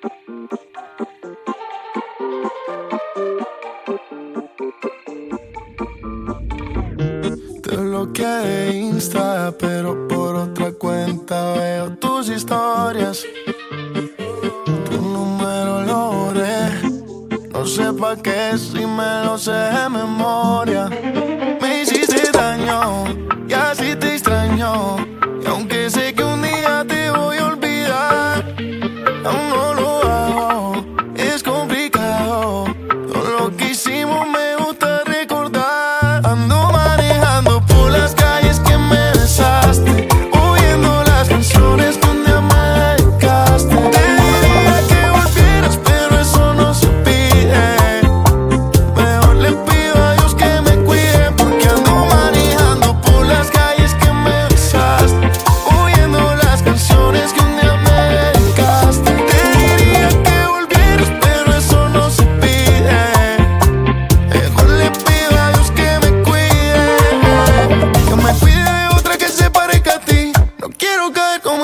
Te bloqueé de Insta, pero por otra cuenta veo tus historias. Tu número lo borré, no sé pa' qué si me lo sé de memoria. Me hiciste daño y así te extraño.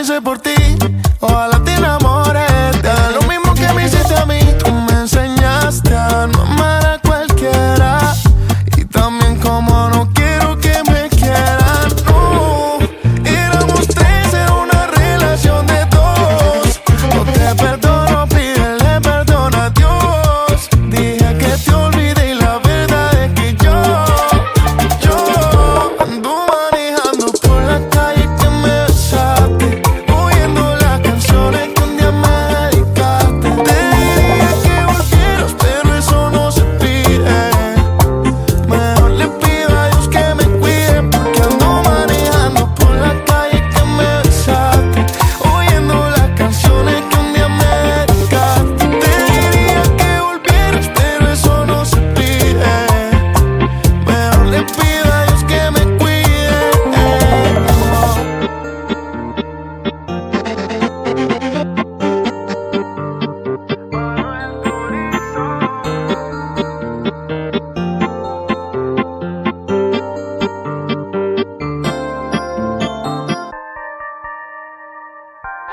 hice por ti, ojalá te